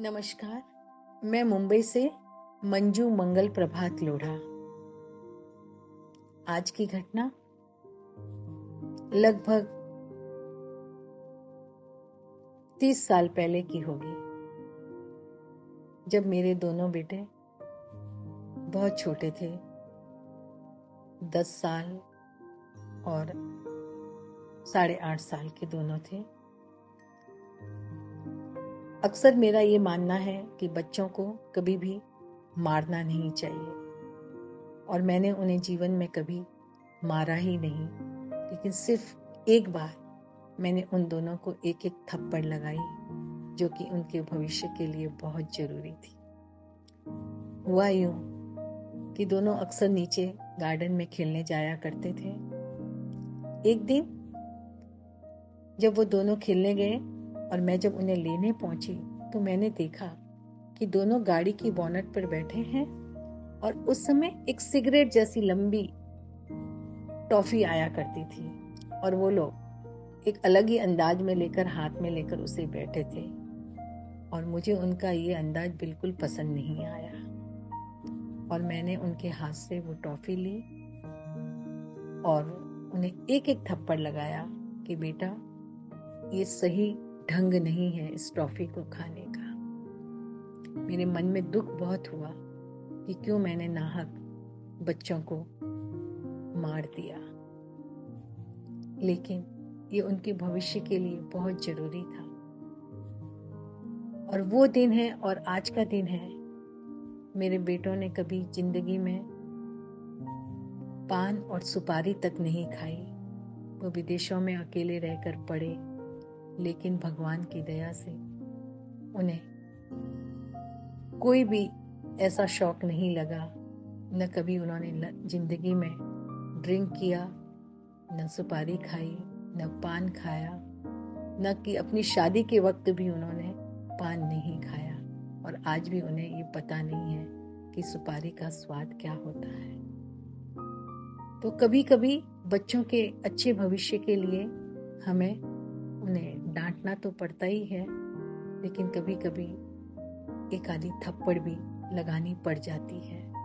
नमस्कार, मैं मुंबई से मंजू मंगल प्रभात लोढ़ा। आज की घटना लगभग तीस साल पहले की होगी, जब मेरे दोनों बेटे बहुत छोटे थे, दस साल और साढ़े आठ साल के दोनों थे। अक्सर मेरा ये मानना है कि बच्चों को कभी भी मारना नहीं चाहिए। और मैंने उन्हें जीवन में कभी मारा ही नहीं, लेकिन सिर्फ़ एक बार मैंने उन दोनों को एक एक थप्पड़ लगाई, जो कि उनके भविष्य के लिए बहुत ज़रूरी थी। हुआ यूँ कि दोनों अक्सर नीचे गार्डन में खेलने जाया करते थे। एक दिन जब वो दोनों खेलने गए और मैं जब उन्हें लेने पहुँची तो मैंने देखा कि दोनों गाड़ी की बोनट पर बैठे हैं और उस समय एक सिगरेट जैसी लंबी टॉफी आया करती थी और वो लोग एक अलग ही अंदाज में लेकर, हाथ में लेकर उसे बैठे थे और मुझे उनका ये अंदाज बिल्कुल पसंद नहीं आया। और मैंने उनके हाथ से वो टॉफी ली और उन्हें एक एक थप्पड़ लगाया कि बेटा, ये सही ढंग नहीं है इस ट्रॉफी को खाने का। मेरे मन में दुख बहुत हुआ कि क्यों मैंने नाहक बच्चों को मार दिया। लेकिन ये उनके भविष्य के लिए बहुत ज़रूरी था। और वो दिन है और आज का दिन है, मेरे बेटों ने कभी ज़िंदगी में पान और सुपारी तक नहीं खाई। वो विदेशों में अकेले रहकर पढ़े लेकिन भगवान की दया से उन्हें कोई भी ऐसा शौक नहीं लगा, न कभी उन्होंने ज़िंदगी में ड्रिंक किया, न सुपारी खाई, न पान खाया, न कि अपनी शादी के वक्त भी उन्होंने पान नहीं खाया। और आज भी उन्हें ये पता नहीं है कि सुपारी का स्वाद क्या होता है। तो कभी कभी बच्चों के अच्छे भविष्य के लिए हमें उन्हें डांटना तो पड़ता ही है, लेकिन कभी कभी एक आधी थप्पड़ भी लगानी पड़ जाती है।